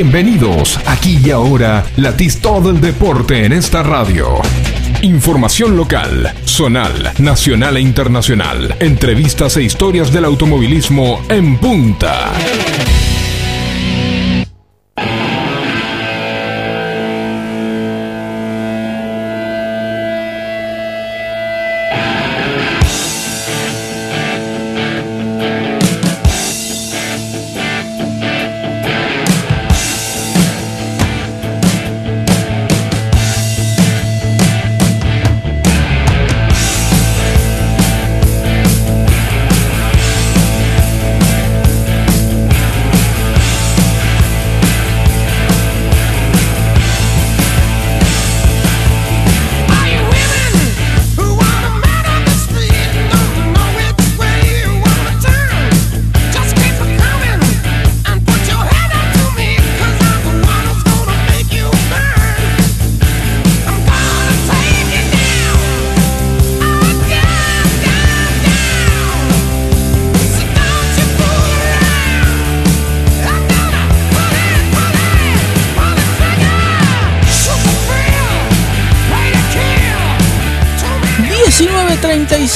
Bienvenidos, aquí y ahora, latís todo el deporte en esta radio. Información local, zonal, nacional e internacional. Entrevistas e historias del automovilismo en punta.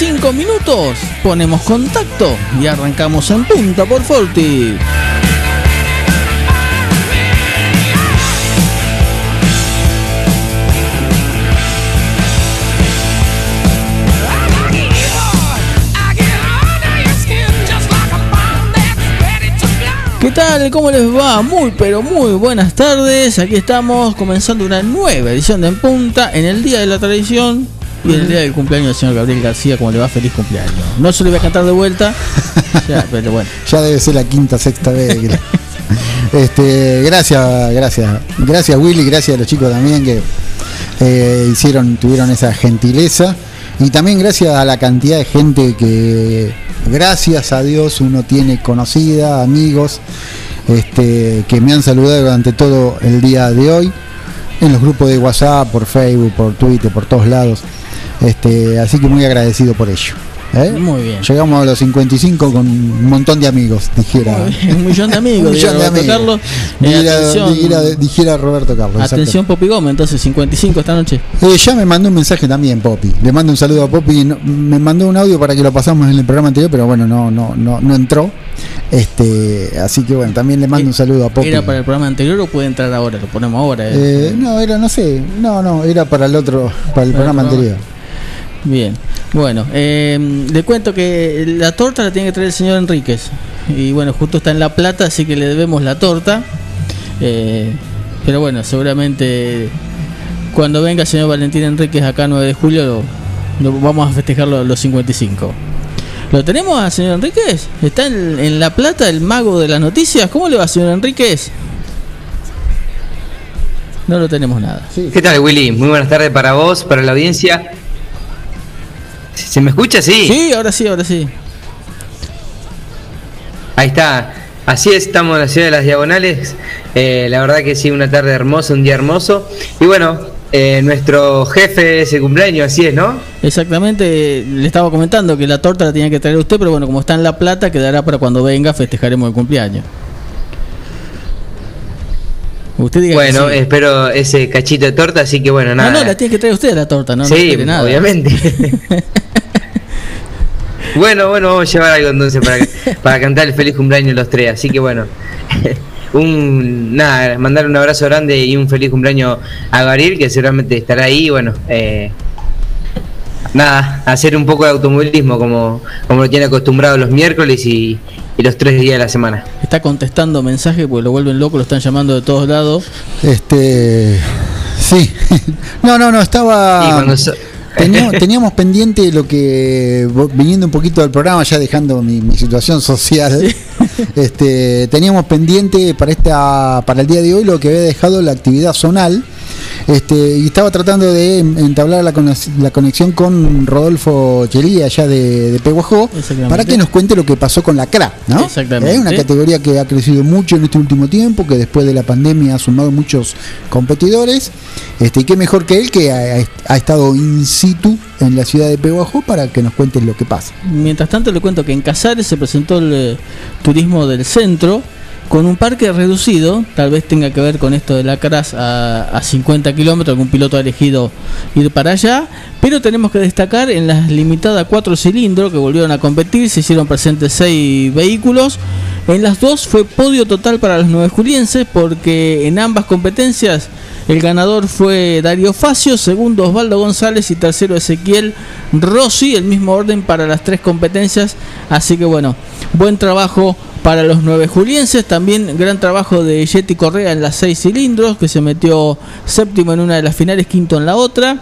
35 minutos. Ponemos contacto y arrancamos en punta por Forti. ¿Qué tal? ¿Cómo les va? Muy pero muy buenas tardes. Aquí estamos comenzando una nueva edición de En Punta en el Día de la Tradición y el día del cumpleaños del señor Gabriel García, como le va feliz cumpleaños. No se lo voy a cantar de vuelta, ya, pero bueno. Ya debe ser la quinta, sexta vez. este, gracias, gracias. Gracias Willy, gracias a los chicos también que eh, hicieron, tuvieron esa gentileza. Y también gracias a la cantidad de gente que, gracias a Dios, uno tiene conocida, amigos, este, que me han saludado durante todo el día de hoy, en los grupos de WhatsApp, por Facebook, por Twitter, por todos lados. Este, así que muy agradecido por ello. ¿eh? Muy bien. Llegamos a los 55 con un montón de amigos, dijera. Un millón de amigos, un millón de Roberto amigos. Carlos. Eh, Dijera, atención, dijera- dijera Roberto Carlos. atención Popi Gómez, entonces 55 esta noche. Eh, ya me mandó un mensaje también, Poppy. Le mando un saludo a. No- me mandó un audio para que lo pasamos en el programa anterior, pero bueno, no, no, no, no entró. Este, así que bueno, también le mando un saludo a Poppy. ¿Era para el programa anterior o puede entrar ahora? Lo ponemos ahora. eh. Eh, no, era, no sé, no, no, era para el otro, para el programa programa. anterior. Bien, bueno, eh, le cuento que la torta la tiene que traer el señor Enríquez. Y bueno, justo está en La Plata, así que le debemos la torta. Eh, pero bueno, seguramente cuando venga el señor Valentín Enríquez acá 9 de julio, lo, vamos a festejar lo- los 55. ¿Lo tenemos al señor Enríquez? ¿Está en, en La Plata el mago de las noticias? ¿Cómo le va, señor Enríquez? No lo tenemos nada. ¿Qué tal, Willy? Muy buenas tardes para vos, para la audiencia. ¿Se me escucha? Sí. Sí, ahora sí, ahora sí. Ahí está. Así es, estamos en la ciudad de las Diagonales. Eh, la verdad que sí, una tarde hermosa, un día hermoso. Y bueno, eh, nuestro jefe es el cumpleaños, así es, ¿no? Exactamente, le estaba comentando que la torta la tenía que traer usted, pero bueno, como está en La Plata, quedará para cuando venga, festejaremos el cumpleaños. Usted diga que Bueno, sí. espero ese cachito de torta, así que bueno, No, nada. no, la tiene que traer usted la torta, no, no sí, espere nada. obviamente. bueno, bueno, vamos a llevar algo entonces para, para cantar el feliz cumpleaños los tres. Así que bueno, un nada, mandar un abrazo grande y un feliz cumpleaños a Gabriel, que seguramente estará ahí. Bueno, eh, nada, hacer un poco de automovilismo como, como lo tiene acostumbrado los miércoles y, y los tres días de la semana. Está contestando mensajes porque lo vuelven loco, lo están llamando de todos lados. Este, sí. No, no, no, estaba. So- Teníamos, teníamos pendiente lo que, viniendo un poquito del programa, ya dejando mi, mi situación social, este, teníamos pendiente para esta para el día de hoy lo que había dejado la actividad zonal, este, y estaba tratando de en- entablar la, conex- la conexión con Rodolfo Chelía, allá de, de Peguajó, para que nos cuente lo que pasó con la CRA, ¿no? Exactamente. Es una categoría que ha crecido mucho en este último tiempo, que después de la pandemia ha sumado muchos competidores. Este, y qué mejor que él que ha, ha estado in situ en la ciudad de Peguajó para que nos cuente lo que pasa. Mientras tanto, le cuento que en Casares se presentó el eh, turismo del centro con un parque reducido, tal vez tenga que ver con esto de la CRAS a, a 50 kilómetros, algún piloto ha elegido ir para allá, pero tenemos que destacar en las limitadas cuatro cilindros que volvieron a competir, se hicieron presentes seis vehículos, en las dos fue podio total para los nueve julienses, porque en ambas competencias el ganador fue Darío Facio, segundo Osvaldo González y tercero Ezequiel Rossi, el mismo orden para las tres competencias, así que bueno, buen trabajo para los nueve julienses. También gran trabajo de Yeti Correa en las seis cilindros, que se metió séptimo en una de las finales, quinto en la otra.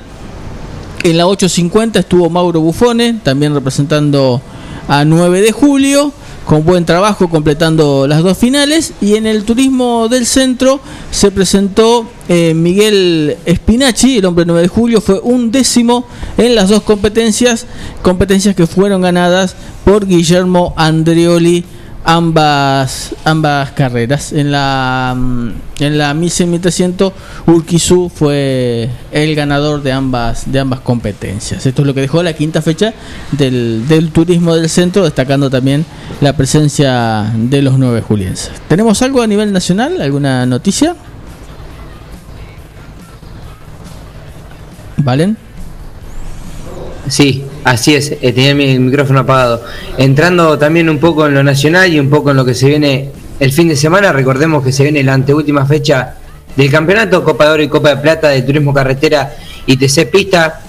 En la 850 estuvo Mauro Buffone, también representando a 9 de julio, con buen trabajo completando las dos finales. Y en el turismo del centro se presentó eh, Miguel Spinacci, el hombre 9 de julio, fue un décimo en las dos competencias, competencias que fueron ganadas por Guillermo Andreoli ambas ambas carreras. En la mm, en la 1300 Urquizu fue el ganador de ambas de ambas competencias. Esto es lo que dejó la quinta fecha del, del turismo del centro, destacando también la presencia de los nueve julienses. ¿Tenemos algo a nivel nacional? ¿Alguna noticia? ¿Valen? Sí, así es, eh, tenía mi micrófono apagado. Entrando también un poco en lo nacional y un poco en lo que se viene el fin de semana, recordemos que se viene la anteúltima fecha del campeonato Copa de Oro y Copa de Plata de Turismo Carretera y TC Pista,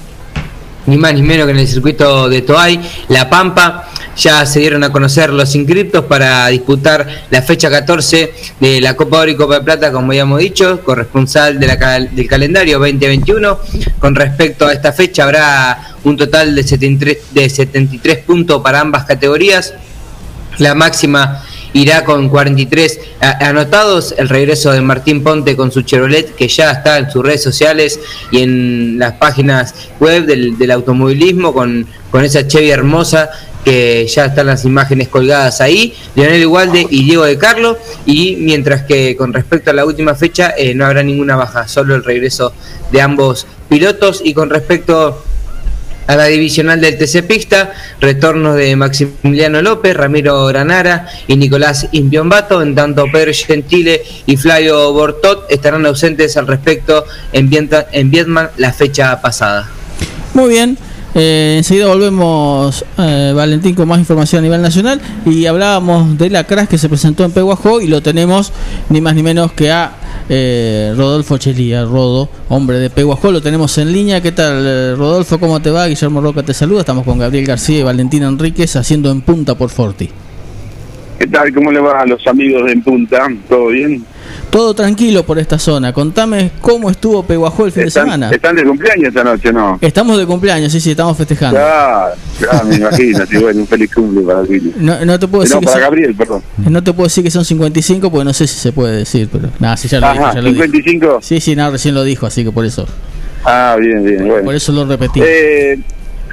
ni más ni menos que en el circuito de Toay, La Pampa. Ya se dieron a conocer los inscriptos para disputar la fecha 14 de la Copa Oro y Copa de Plata, como habíamos dicho, corresponsal de la, del calendario 2021. Con respecto a esta fecha, habrá un total de 73, de 73 puntos para ambas categorías. La máxima irá con 43 a- anotados. El regreso de Martín Ponte con su Chevrolet, que ya está en sus redes sociales y en las páginas web del, del automovilismo, con, con esa Chevy hermosa que ya están las imágenes colgadas ahí, Leonel Igualde y Diego de Carlo, y mientras que con respecto a la última fecha eh, no habrá ninguna baja, solo el regreso de ambos pilotos, y con respecto a la divisional del TC Pista, retornos de Maximiliano López, Ramiro Granara y Nicolás Impiombato, en tanto Pedro Gentile y Flavio Bortot estarán ausentes al respecto en, Vienta- en Vietnam la fecha pasada. Muy bien. Eh, enseguida volvemos, eh, Valentín, con más información a nivel nacional. Y hablábamos de la crash que se presentó en Peguajó y lo tenemos ni más ni menos que a eh, Rodolfo Chelía, Rodo, hombre de Peguajó. Lo tenemos en línea. ¿Qué tal, eh, Rodolfo? ¿Cómo te va? Guillermo Roca te saluda. Estamos con Gabriel García y Valentín Enríquez haciendo en punta por Forti. ¿Qué tal? ¿Cómo le va a los amigos de En Punta? ¿Todo bien? Todo tranquilo por esta zona. Contame cómo estuvo Peguajó el fin de ¿Están, semana. ¿Están de cumpleaños esta noche no? Estamos de cumpleaños, sí, sí, estamos festejando. Ya, ya me imagino. Sí, bueno, un feliz cumple para Billy. No, no te puedo decir No, que para son- Gabriel, perdón. No te puedo decir que son 55 porque no sé si se puede decir, pero nada, sí, ya lo dijo, Ajá, ya lo dijo. 55. Sí, sí, nada, recién lo dijo, así que por eso, Ah, bien, bien, por bueno. eso lo repetí. Eh,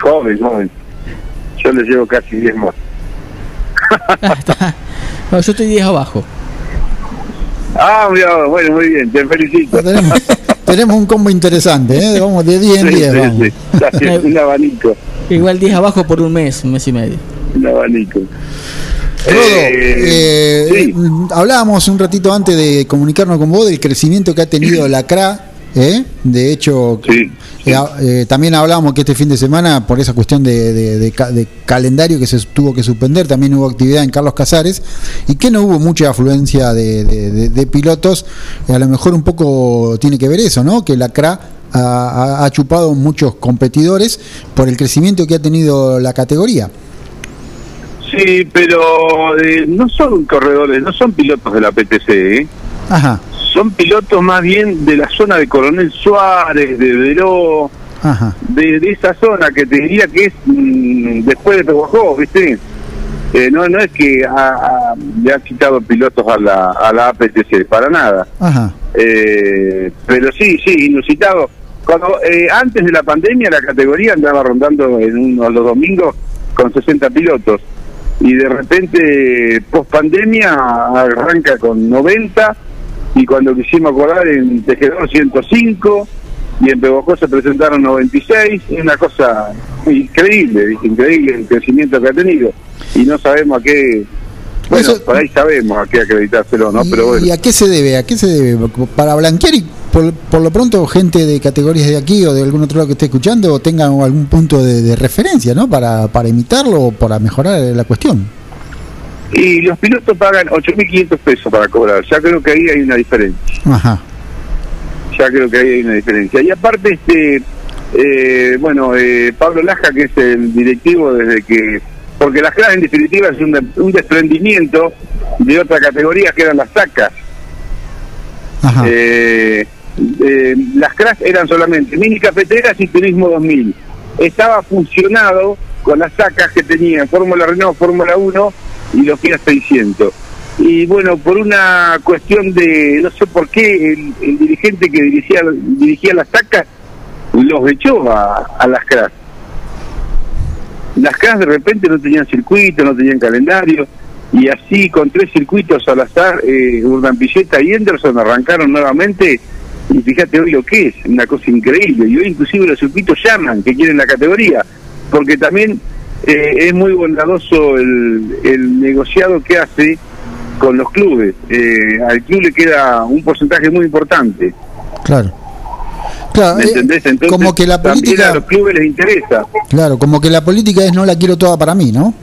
joven, joven. Yo le llevo casi 10 más. No, yo estoy 10 abajo. Ah, bueno, muy bien, te felicito. Tenemos, tenemos un combo interesante, ¿eh? Vamos de 10 en Sí, 10. sí, vamos. sí. Casi un abanico, Igual 10 abajo por un mes, un mes y medio. un abanico. Rodo, Eh, eh, hablábamos un ratito antes de comunicarnos con vos del crecimiento que ha tenido la CRA. ¿Eh? De hecho, Sí, sí. eh, a- eh, también hablábamos que este fin de semana, por esa cuestión de, de- de ca- de calendario que se tuvo que suspender, también hubo actividad en Carlos Casares y que no hubo mucha afluencia de, pilotos. Eh, a lo mejor un poco tiene que ver eso, ¿no? Que la CRA ha, ha- ha chupado muchos competidores por el crecimiento que ha tenido la categoría. Sí, pero eh, no son corredores, no son pilotos de la PTC, ¿eh? Ajá, son pilotos más bien de la zona de Coronel Suárez, de Veró, ajá. de, de esa zona que te diría que es mm, después de Pehuajó, ¿viste? Eh, no, no es que ha- ha- le ha quitado pilotos a la, a la APTC, para nada. Ajá. Eh, pero sí, sí, inusitado. Cuando eh, Antes de la pandemia la categoría andaba rondando en uno, los domingos con 60 pilotos y de repente post pandemia arranca con 90 y cuando quisimos acordar en Tejedor 105 y en Pebocó se presentaron 96, es una cosa increíble, increíble el crecimiento que ha tenido y no sabemos a qué Bueno, Eso- por ahí sabemos a qué acreditárselo, ¿no? ¿Y, Pero bueno. y a qué se debe? ¿A qué se debe? Para blanquear y por, por lo pronto gente de categorías de aquí o de algún otro lado que esté escuchando tengan algún punto de, de referencia, ¿no? Para, para imitarlo o para mejorar la cuestión. Y los pilotos pagan 8.500 pesos para cobrar. Ya creo que ahí hay una diferencia. Ajá. Ya creo que ahí hay una diferencia. Y aparte, este eh, bueno, eh, Pablo Laja, que es el directivo desde que... Porque las clases en definitiva es un, de- un desprendimiento de otra categoría que eran las sacas. Ajá. Eh, eh, las CRAS eran solamente mini cafeteras y turismo 2000. Estaba fusionado con las sacas que tenían Fórmula Renault, Fórmula 1 y los Fiat 600. Y bueno, por una cuestión de, no sé por qué, el, el dirigente que dirigía, dirigía las sacas los echó a, a las CRAS. Las CRAS de repente no tenían circuito, no tenían calendario, y así con tres circuitos al azar, eh, Urdampilleta y Henderson arrancaron nuevamente, y fíjate hoy lo que es, una cosa increíble, y hoy inclusive los circuitos llaman que quieren la categoría, porque también eh, es muy bondadoso el, el negociado que hace con los clubes, eh, al club le queda un porcentaje muy importante, Claro. Claro, ¿me eh, entendés? Entonces como que la política, a los clubes les interesa. claro, como que la política es no la quiero toda para mí, ¿no?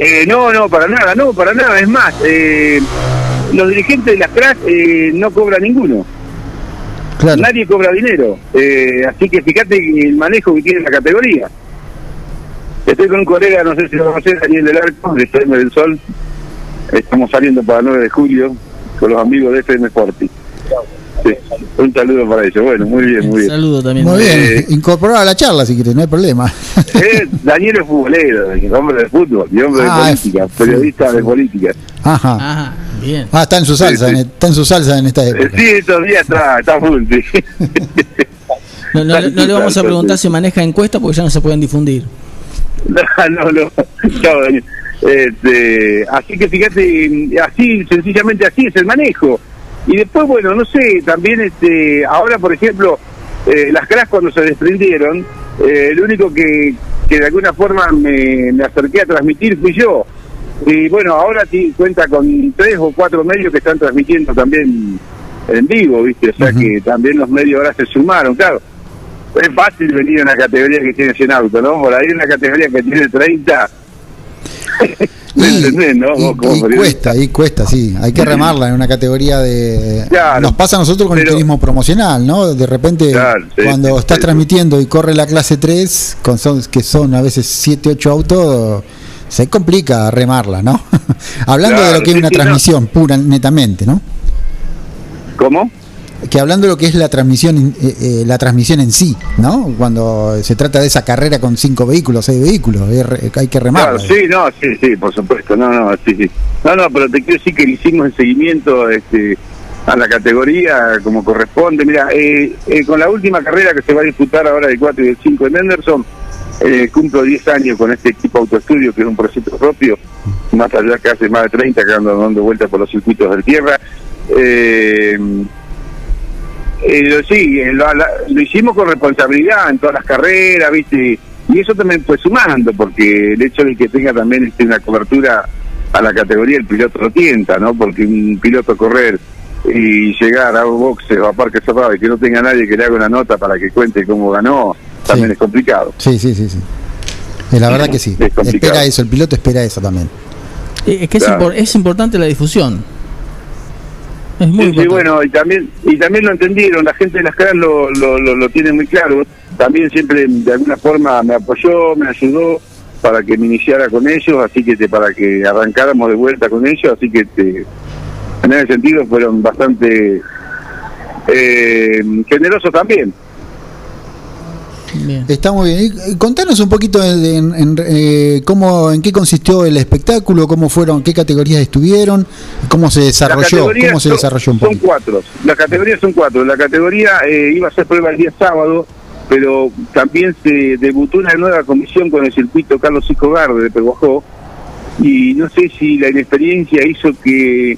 Eh, no, no, para nada, no, para nada. Es más, eh, los dirigentes de las CRAS eh, no cobran ninguno. Claro. Nadie cobra dinero. Así que fíjate el manejo que tiene la categoría. Estoy con un colega, no sé si lo conocés, Daniel del Arco, de FM del Sol. Estamos saliendo para el 9 de julio con los amigos de FM Sporting. Sí, un saludo para ellos. Bueno, muy bien, muy bien. Saludo también. Muy bien, Eh, incorporar a la charla si quieres, no hay problema. Eh, Daniel es futbolero, hombre de fútbol y hombre Ah, de es política, periodista de política. Ajá. Ajá, bien. Ah, está en su salsa, Sí, sí. en- está en su salsa en esta Eh, época. Sí, estos días está, está full, sí. No, no- no le vamos a preguntar si maneja encuestas porque ya no se pueden difundir. No, no, no. Chao, Daniel. Este, así que fíjate, así, sencillamente así es el manejo. Y después, bueno, no sé, también este, ahora, por ejemplo, eh, las CRAS cuando se desprendieron, eh, el único que, que de alguna forma me, me acerqué a transmitir fui yo. Y bueno, ahora sí cuenta con tres o cuatro medios que están transmitiendo también en vivo, ¿viste? O sea que también los medios ahora se sumaron, claro. Es fácil venir a una categoría que tiene 100 autos, ¿no? Por ahí una categoría que tiene 30. ¿Me Y, entendés, no? y- cuesta, y cuesta, sí. Hay que remarla en una categoría de... Claro, Nos pasa a nosotros con el turismo promocional, ¿no? De repente, Claro, sí, cuando sí, estás sí. transmitiendo y corre la clase 3, con son, que son a veces 7, 8 autos, se complica remarla, ¿no? hablando de lo que es una no. transmisión pura, netamente, ¿no? ¿Cómo? Que hablando de lo que es la transmisión eh, eh, la transmisión en sí no cuando se trata de esa carrera con cinco vehículos seis vehículos hay que remarla Claro, sí, no, sí, sí, por supuesto, no, no, sí, sí. No, no, pero te quiero decir que hicimos el seguimiento este, a la categoría como corresponde. Mira, eh, con la última carrera que se va a disputar ahora del 4 y del 5 en Henderson, cumplo 10 años con este equipo autoestudio, que es un proyecto propio, más allá que hace más de 30 que ando dando vueltas por los circuitos de tierra. Eh, eh, lo- sí, eh, lo, la- lo hicimos con responsabilidad en todas las carreras, ¿viste? Y eso también fue sumando, porque el hecho de que tenga también este, una cobertura a la categoría, el piloto lo tienta, ¿no? Porque un piloto correr y llegar a boxes o a parque cerrado y que no tenga nadie que le haga una nota para que cuente cómo ganó, también Sí. es complicado. sí sí sí sí Eh, la verdad que sí Es complicado. espera eso el piloto espera eso también Eh, Es que es, impor- es importante la difusión. Es muy Sí, bueno, y también y también lo entendieron, la gente de las caras lo, lo, lo, lo tiene muy claro. También siempre de alguna forma me apoyó, me ayudó para que me iniciara con ellos, así que te- para que arrancáramos de vuelta con ellos, así que te- en ese sentido fueron bastante eh, generosos también. Bien. está muy bien Y, contanos un poquito en, en- en, eh, cómo en qué consistió el espectáculo cómo fueron qué categorías estuvieron cómo se desarrolló cómo se son- desarrolló un Son poquito cuatro. Las categorías son cuatro. La categoría eh, iba a ser prueba el día sábado, pero también se debutó una nueva comisión con el circuito Carlos Cisco Garde de Peguajó. Y no sé si la inexperiencia hizo que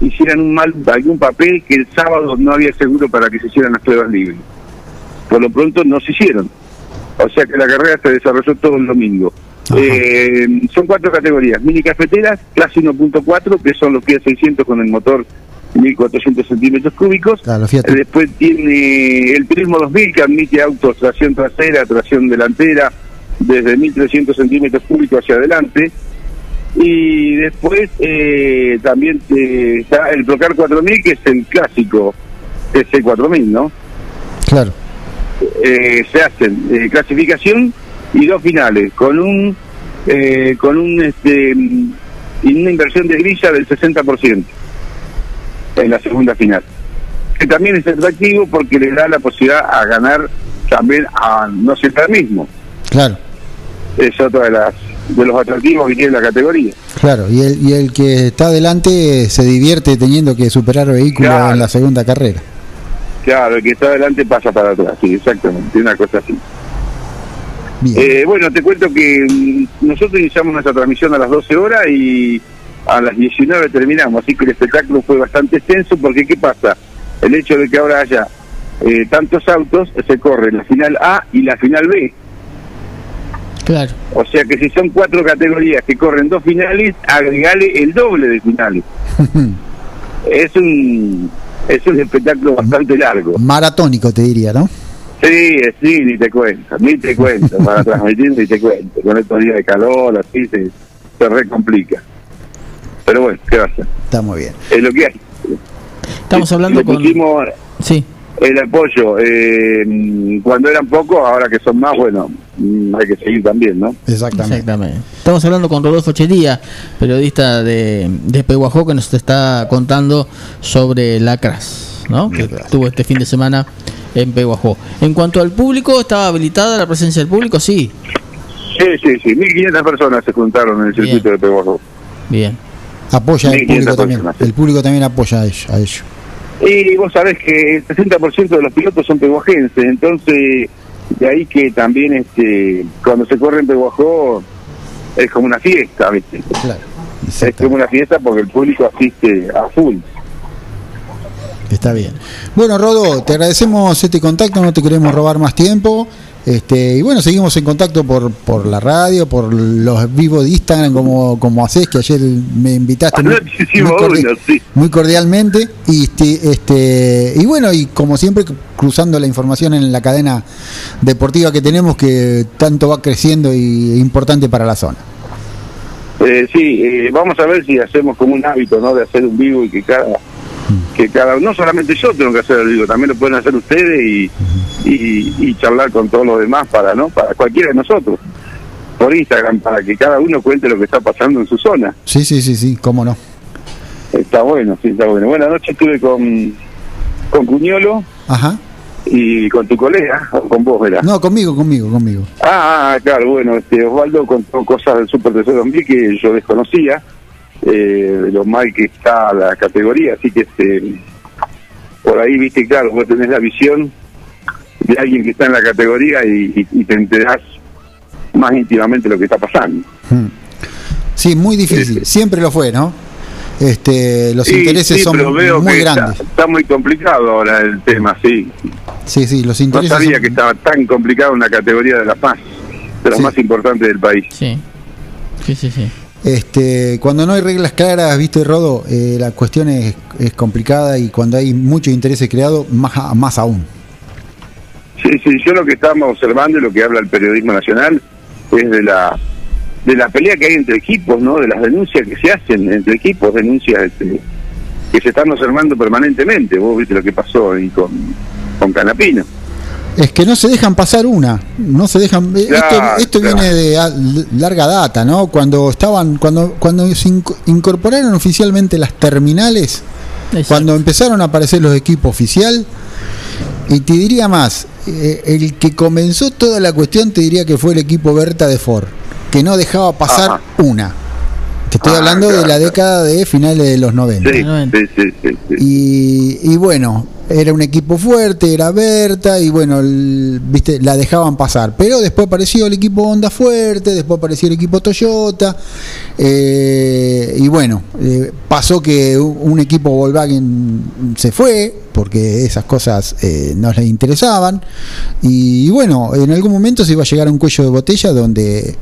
hicieran un mal algún papel que el sábado no había seguro para que se hicieran las pruebas libres. Por lo pronto no se hicieron. O sea que la carrera se desarrolló todo el domingo. Eh, son cuatro categorías. Mini cafeteras, clase 1.4, que son los Fiat 600 con el motor 1400 centímetros cúbicos. Claro. Eh, Después tiene el Turismo 2000, que admite autos, tracción trasera, tracción delantera, desde 1300 centímetros cúbicos hacia adelante. Y después eh, también eh, está el Procar 4000, que es el clásico S4000, ¿no? Claro. Eh, se hacen eh, clasificación y dos finales con un eh, con un este mm, y una inversión de grilla del 60% en la segunda final que también es atractivo porque le da la posibilidad a ganar también a no ser el mismo Claro. es otro de las de los atractivos que tiene la categoría Claro, y el, y el que está adelante se divierte teniendo que superar vehículos Claro. en la segunda carrera. Claro el que está adelante pasa para atrás sí exactamente una cosa así. Eh, bueno, te cuento que mm, nosotros iniciamos nuestra transmisión a las 12 horas y a las 19 terminamos, así que el espectáculo fue bastante extenso porque ¿qué pasa? El hecho de que ahora haya eh, tantos autos, se corre la final A y la final B. Claro. O sea que si son cuatro categorías que corren dos finales, agregale el doble de finales. es un es un espectáculo bastante largo. Maratónico, te diría, ¿no? Sí, sí, ni te cuento, ni te cuento, para transmitir ni te cuento. Con estos días de calor, así se, se recomplica. Pero bueno, ¿qué va a hacer? Está muy bien. Es lo que hay. Estamos Le- hablando le con. pusimos Sí. El apoyo. eh, cuando eran pocos, ahora que son más, bueno, mm, hay que seguir también, ¿no? Exactamente. Exactamente. Estamos hablando con Rodolfo Chería, periodista de, de Pehuajó, que nos está contando sobre la CRAS, ¿no? que tuvo este fin de semana en Pehuajó. En cuanto al público, ¿estaba habilitada la presencia del público? Sí. Sí, sí, sí. 1.500 personas se juntaron en el Bien. circuito de Peguajó. Bien. Apoya el 1500 público también. personas, sí. El público también apoya a ello. A ello. Y vos sabés que el 60% de los pilotos son peguajenses, entonces de ahí que también este cuando se corre en Peguajó es como una fiesta, ¿viste? Claro. Es como una fiesta porque el público asiste a full. Está bien. Bueno, Rodo, te agradecemos este contacto, no te queremos robar más tiempo. Este, y bueno, seguimos en contacto por, por la radio, por los vivos de Instagram, como, como haces, que ayer me invitaste muy, muy sí. muy cordialmente. Y, este, este, y bueno, y como siempre, cruzando la información en la cadena deportiva que tenemos, que tanto va creciendo y importante para la zona. Eh, sí, eh, vamos a ver si hacemos como un hábito, ¿no? De hacer un vivo y que cada que cada no solamente yo tengo que hacer el vivo, también lo pueden hacer ustedes y, y, y charlar con todos los demás para no para cualquiera de nosotros por Instagram para que cada uno cuente lo que está pasando en su zona. Sí, sí, sí, sí, cómo no. Está bueno, sí, está bueno. Buenas noches estuve con con Cuñolo Ajá. y con tu colega, o con vos, ¿verdad? No, conmigo, conmigo, conmigo. Ah, ah, claro, bueno, este Osvaldo contó cosas del Super Tercero 2000 que yo desconocía, eh, de lo mal que está la categoría, así que este por ahí, viste, claro, vos tenés la visión de alguien que está en la categoría y, y- y te enterás más íntimamente lo que está pasando. Hmm. Sí, muy difícil, Sí. siempre lo fue, ¿no? Este, los Sí, intereses sí, son pero veo muy está- grandes. Está, muy complicado ahora el tema, sí. Sí, sí, los No intereses sabía son- que estaba tan complicado una categoría de la paz, de las Sí. más importantes del país. Sí. Sí, sí, sí. Este, cuando no hay reglas claras, viste, Rodo, eh, la cuestión es, complicada y cuando hay mucho interés creado, más, más aún. Sí, sí, yo lo que estamos observando y lo que habla el periodismo nacional es de la de la pelea que hay entre equipos, ¿no? De las denuncias que se hacen entre equipos, denuncias este, que se están observando permanentemente. Vos viste lo que pasó ahí con, con Canapino. Es que no se dejan pasar una, no se dejan. eh, esto viene de larga data, ¿no? Cuando estaban, cuando cuando se inco- incorporaron oficialmente las terminales, Exacto. cuando empezaron a aparecer los equipos oficial, y te diría más, eh, el que comenzó toda la cuestión te diría que fue el equipo Berta de Ford, que no dejaba pasar Ajá. una. Te estoy Ah, hablando de la claro. década de finales de los 90. Sí, sí, sí, sí, sí. Y, y bueno, era un equipo fuerte, era Berta y bueno, el- viste, la dejaban pasar. Pero después apareció el equipo Honda fuerte, después apareció el equipo Toyota eh, y bueno, eh, pasó que un equipo Volkswagen se fue porque esas cosas eh, no les interesaban y, bueno, en algún momento se iba a llegar a un cuello de botella donde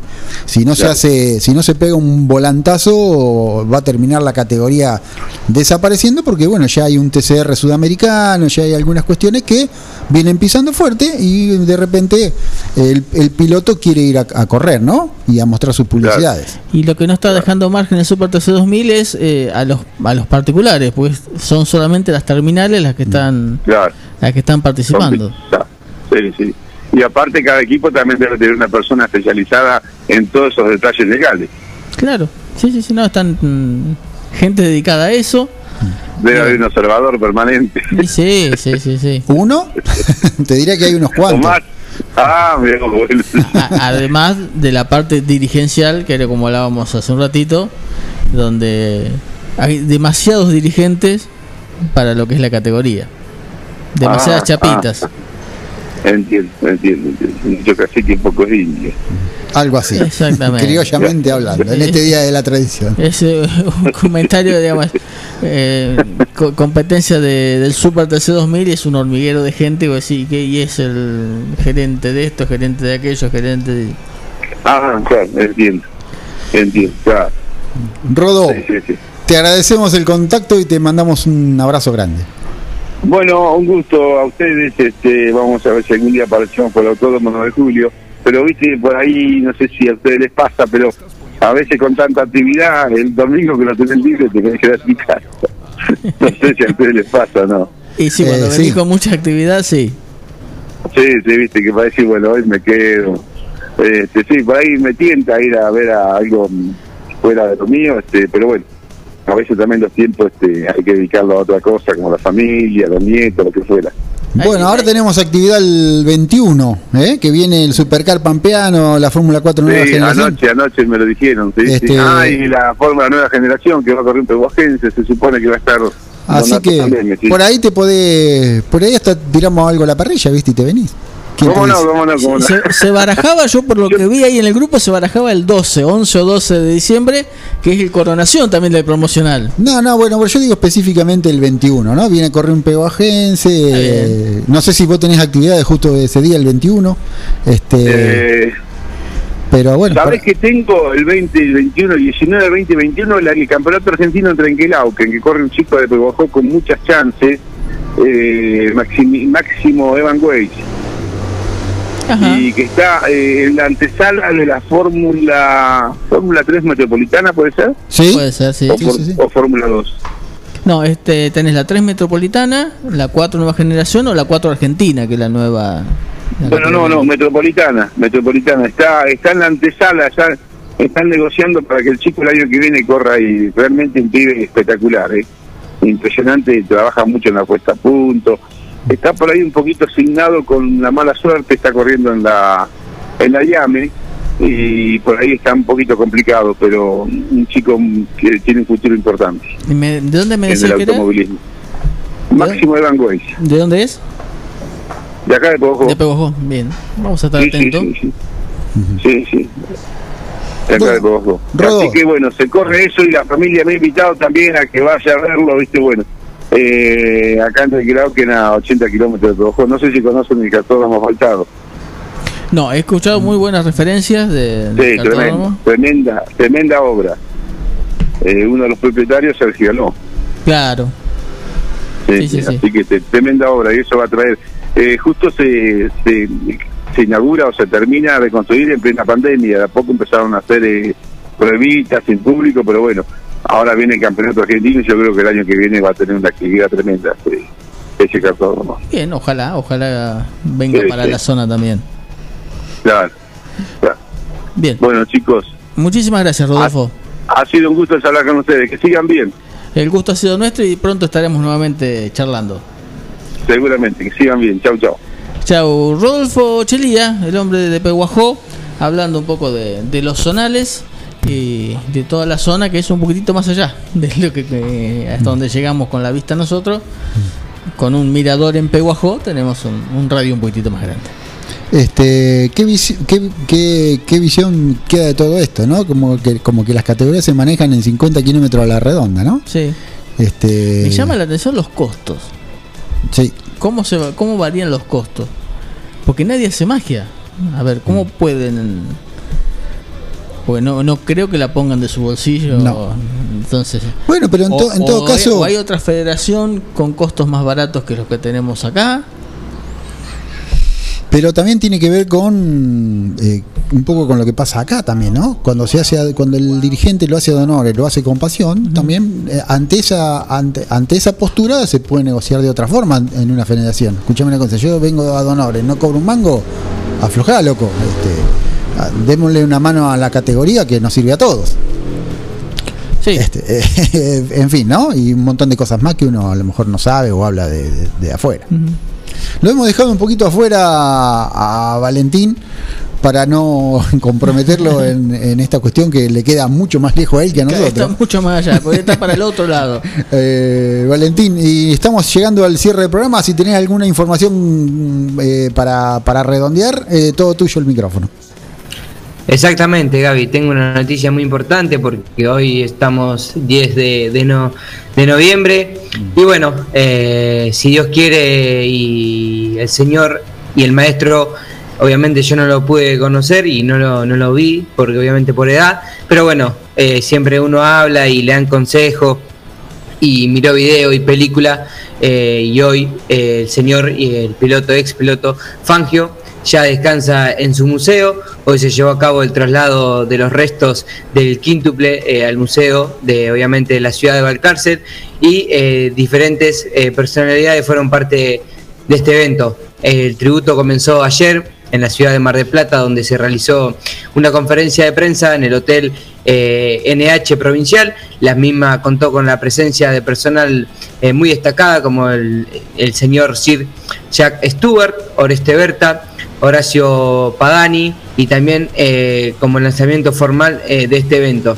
si no Claro. se hace, si no se pega un volantazo va a terminar la categoría desapareciendo porque bueno, ya hay un TCR sudamericano, ya hay algunas cuestiones que vienen pisando fuerte y de repente el, el piloto quiere ir a, a correr, ¿no? Y a mostrar sus publicidades. Y lo que no está dejando margen el Super TC2000 es eh, a los a los particulares, pues son solamente las terminales las que están Claro. las que están participando. Ya, Sí, sí. Y aparte cada equipo también debe tener una persona especializada en todos esos detalles legales. Claro, sí, sí, sí, no, están mm, gente dedicada a eso. Debe haber un observador permanente. Sí, sí, sí, sí. Uno, te diría que hay unos O cuantos. más. Ah, mira, bueno. Además de la parte dirigencial, que era como hablábamos hace un ratito, donde hay demasiados dirigentes para lo que es la categoría. Demasiadas Ah, chapitas. Entiendo, entiendo, entiendo. Yo casi que un poco es indio. Algo así. Exactamente. Criollamente hablando, en este día de la tradición. Es eh, un comentario, digamos, eh, co- competencia de- del Super TC2000 y es un hormiguero de gente, y vos decís, ¿qué? y es el gerente de esto, gerente de aquello, gerente de... Ah, claro, entiendo. Entiendo, claro. Rodo, Sí, sí, sí. te agradecemos el contacto y te mandamos un abrazo grande. Bueno, un gusto a ustedes. Este, vamos a ver si algún día aparecemos por el autódromo 9 de julio. Pero viste, por ahí, no sé si a ustedes les pasa, pero a veces con tanta actividad, el domingo que lo tenés libre te tenés que quedar en casa. No sé si a ustedes les pasa, ¿no? Y sí, Eh, cuando sí. venís con mucha actividad, sí. Sí, sí, viste, que parece, bueno, hoy me quedo. Este, sí, por ahí me tienta ir a ver a algo fuera de lo mío, este, pero bueno, a veces también los tiempos este, hay que dedicarlo a otra cosa, como la familia, los nietos, lo que fuera. Bueno, ahora tenemos actividad el 21, ¿eh? que viene el Supercar Pampeano, la Fórmula 4 nueva Sí, generación. anoche, anoche me lo dijeron. Sí. Este- Ah, y la Fórmula Nueva Generación que va a correr en Pehuajense, se supone que va a estar. Así que también, sí. por ahí te podés, por ahí hasta tiramos algo a la parrilla, ¿viste? Y te venís. ¿Quién ¿Cómo no, cómo no, cómo no? Se, se barajaba, yo por lo que vi ahí en el grupo, se barajaba el 12, 11 o 12 de diciembre, que es el coronación también del promocional. No, no, bueno, yo digo específicamente el 21, ¿no? Viene a correr un peguajense. eh, no sé si vos tenés actividades justo ese día, el 21. Este, Eh, pero bueno. ¿Sabés por- que tengo el 20, el 21, el 19, el 20, 21, la- el campeonato argentino en Trenquelauquen, en que corre un chico de Pehuajó con muchas chances, eh, Maximi- Máximo Evan Weiss, Ajá. y que está eh, en la antesala de la Fórmula Fórmula 3 Metropolitana, ¿puede ser? ¿Sí? Puede ser, sí. o, Sí, for- sí, sí. o Fórmula 2. No, este, tenés la 3 metropolitana, la 4 nueva generación o la 4 argentina, que es la nueva. la Bueno, no, no, Metropolitana, Metropolitana. Está, está en la antesala, ya están negociando para que el chico el año que viene corra y realmente un pibe espectacular, ¿eh? Impresionante, trabaja mucho en la puesta a punto. Está por ahí un poquito asignado con la mala suerte, está corriendo en la en la llame y por ahí está un poquito complicado, pero un chico que tiene un futuro importante ¿Y me- ¿De dónde me en el decías que automovilismo. Máximo Evan Weiss, ¿De dónde es? de acá de Pojo. De. Bien, vamos a estar Sí, atentos. sí, sí. Sí, sí. De acá Bueno, de. Así que bueno, se corre eso y la familia me ha invitado también a que vaya a verlo, viste, bueno. Eh, acá en que a 80 kilómetros de Pojo. No sé si conocen el cartódromo faltado. No, he escuchado muy buenas referencias de, Sí, tremenda, tremenda, tremenda obra. Eh, uno de los propietarios, Sergio Aló. Claro. Sí, sí, sí. Así que te- tremenda obra y eso va a traer. eh, justo se, se, se inaugura o se termina de construir en plena pandemia. De a poco empezaron a hacer eh, pruebitas sin público, pero bueno, ahora viene el campeonato argentino y yo creo que el año que viene va a tener una actividad tremenda eh, ese cartódromo. Bien, ojalá, ojalá venga Sí, para sí. la zona también. Claro, claro. Bien. Bueno, chicos, Muchísimas gracias, Rodolfo. ha sido un gusto hablar con ustedes. Que sigan bien, El gusto ha sido nuestro y pronto estaremos nuevamente charlando. seguramente. Que sigan bien. Chau, chau. Chau, Rodolfo Chelía, el hombre de Peguajó, hablando un poco de, de los zonales y de toda la zona que es un poquitito más allá de lo que, que- hasta donde llegamos con la vista nosotros. con un mirador en Peguajó tenemos un, un radio un poquitito más grande. Este, ¿qué, visi- qué, qué- qué visión queda de todo esto, no? Como que, como que las categorías se manejan en 50 kilómetros a la redonda, ¿no? Sí. Este, Me llama la atención los costos. Sí, ¿Cómo, se, ¿Cómo varían los costos? Porque nadie hace magia. A ver, ¿cómo pueden...? Porque no, no creo que la pongan de su bolsillo. No. Entonces... Bueno, pero en, o- todo hay- caso, o hay otra federación con costos más baratos que los que tenemos acá. pero también tiene que ver con eh, un poco con lo que pasa acá también, ¿no? Cuando se hace, cuando el dirigente lo hace de honores, lo hace con pasión, también eh, ante esa ante, ante esa postura se puede negociar de otra forma en, una federación. Escuchame una cosa, yo vengo a honores, no cobro un mango, aflojá, loco. Este, démosle una mano a la categoría que nos sirve a todos. Sí. Este, eh, en fin, ¿no? Y un montón de cosas más que uno a lo mejor no sabe o habla de, de- de afuera. Lo hemos dejado un poquito afuera a, a Valentín para no comprometerlo en, en esta cuestión que le queda mucho más lejos a él que a Está nosotros. mucho más allá, porque está para el otro lado. Eh, Valentín, y estamos llegando al cierre del programa. Si tenés alguna información eh, para, para redondear, eh, todo tuyo el micrófono. Exactamente, Gaby. Tengo una noticia muy importante porque hoy estamos 10 de, no- de noviembre. Y bueno, eh, si Dios quiere y el Señor y el Maestro, obviamente yo no lo pude conocer y no lo, no lo vi, porque obviamente por edad. Pero bueno, eh, siempre uno habla y le dan consejos y miró video y película eh, y hoy eh, el señor y el piloto ex piloto Fangio ya descansa en su museo hoy se llevó a cabo el traslado de los restos del quíntuple eh, al museo de obviamente de la ciudad de Valcárcel y eh, diferentes eh, personalidades fueron parte de este evento el tributo comenzó ayer en la ciudad de Mar del Plata, donde se realizó una conferencia de prensa en el Hotel NH Provincial. La misma contó con la presencia de personal muy destacada, como el, el señor Sir Jack Stewart, Oreste Berta, Horacio Pagani, y también eh, como lanzamiento formal eh, de este evento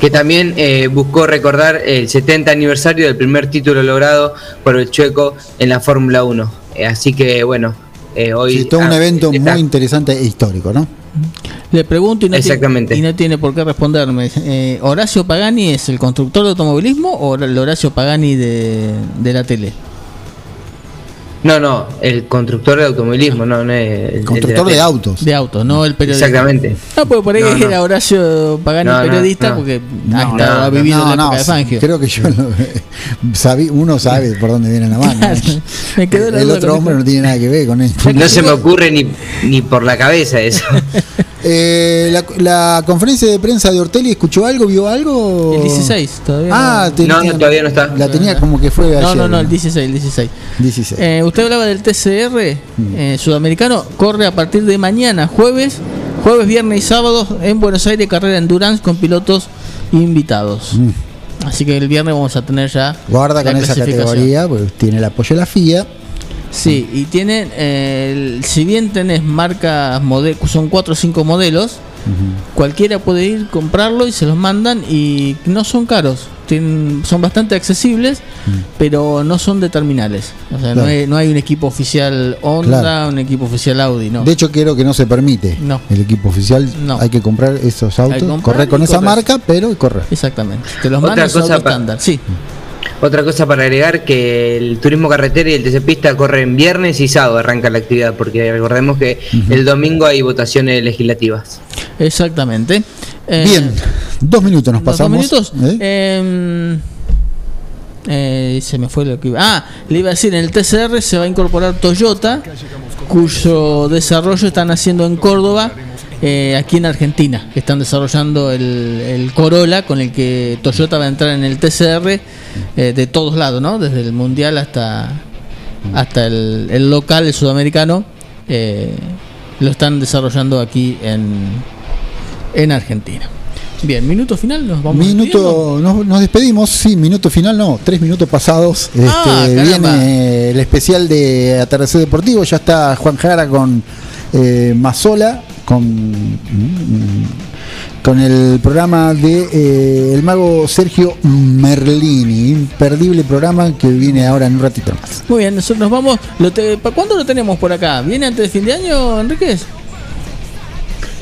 que también eh, buscó recordar el 70 aniversario del primer título logrado por el chueco en la Fórmula 1. Eh, así que bueno, eh, hoy... Sí, todo un ah, evento está- muy interesante e histórico, ¿no? Le pregunto y no, Exactamente. Tiene, y no tiene por qué responderme. Eh, ¿Horacio Pagani es el constructor de automovilismo o el Horacio Pagani de, de la tele? No, no, el constructor de automovilismo, no, no es... el- Constructor de autos. De autos, no el periodista. Exactamente. No, porque por ahí No, no. era Horacio Pagani No, periodista no. porque No, ha, no, estado- ha vivido No, la no, época de Fangio. creo que yo lo, sabí- uno sabe por dónde viene la mano. Me quedó el otro hombre esto. no tiene nada que ver con esto. No se me ocurre ni, ni por la cabeza eso. Eh, la, la conferencia de prensa de Ortelli, ¿escuchó algo? ¿Vio algo? El 16 todavía. Ah, no. todavía no está. La tenía como que fue ayer. no, no, no, el 16, el 16. 16. Eh, usted hablaba del TCR eh, sudamericano, corre a partir de mañana, jueves, jueves, viernes y sábado en Buenos Aires, carrera Endurance con pilotos invitados. Mm. Así que el viernes vamos a tener ya. Guarda la con esa categoría, porque tiene el apoyo de la FIA. Sí, y tienen, eh, el- si bien tenés marcas, mode- son 4 o 5 modelos, cualquiera puede ir, comprarlo y se los mandan y no son caros. Tienen- son bastante accesibles, pero no son de terminales. O sea, no, hay, no hay un equipo oficial Honda, Claro. un equipo oficial Audi, no. De hecho, creo que no se permite. No. El equipo oficial No. hay que comprar esos autos, comprar correr con y esa correr. marca, pero correr. Exactamente. Te los mandan son cosa auto pa- estándar. Otra cosa para agregar que el turismo carretera y el TC Pista corren viernes y sábado arranca la actividad, porque recordemos que el domingo hay votaciones legislativas. exactamente. Eh, Bien, dos minutos nos ¿Los pasamos. dos minutos? ¿eh? Em, eh, se me fue lo que iba. Ah, le iba a decir, en el TCR se va a incorporar Toyota, cuyo desarrollo están haciendo en Córdoba, eh, aquí en Argentina. que Están desarrollando el, el Corolla con el que Toyota va a entrar en el TCR eh, de todos lados, ¿no? Desde el mundial hasta, hasta el, el local, el sudamericano. eh, lo están desarrollando aquí en, en Argentina. Bien, minuto final, nos vamos? Minuto, nos, nos despedimos, sí, minuto final no, tres minutos pasados. Ah, Este, viene el especial de Atardecer Deportivo, ya está Juan Jara con eh, Mazola, con, con el programa de eh, el mago Sergio Merlini. Imperdible programa que viene ahora en un ratito más. Muy bien, nosotros nos vamos. Lo te- ¿Para cuándo lo tenemos por acá? ¿Viene antes de fin de año, Enríquez?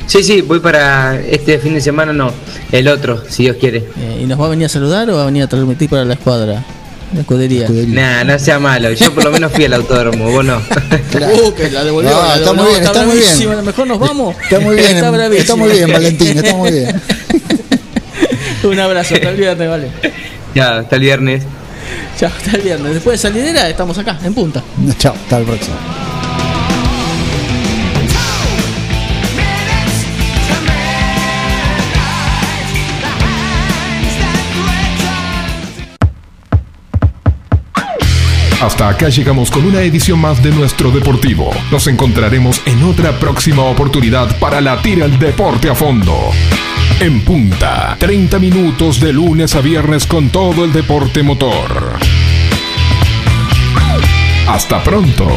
Sí, sí, voy para este fin de semana, no, el otro, si Dios quiere. Eh, ¿Y nos va a venir a saludar o va a venir a transmitir para la escuadra? La escudería. Escudería. Nah, no sea malo, yo por lo menos fui al autódromo, vos no. Claro. Uh, que la devolvió. No, la está muy bien, está muy bien. bravísima, Mejor nos vamos. Está muy bien, Está muy bien, Valentín, está muy bien. Un abrazo, hasta el viernes, vale. Ya, hasta el viernes. Chao, hasta el viernes. Después de salidera estamos acá, en punta. Chao, hasta el próximo. Hasta acá llegamos con una edición más de nuestro Deportivo. Nos encontraremos en otra próxima oportunidad para latir el deporte a fondo. En punta, 30 minutos de lunes a viernes con todo el deporte motor. Hasta pronto.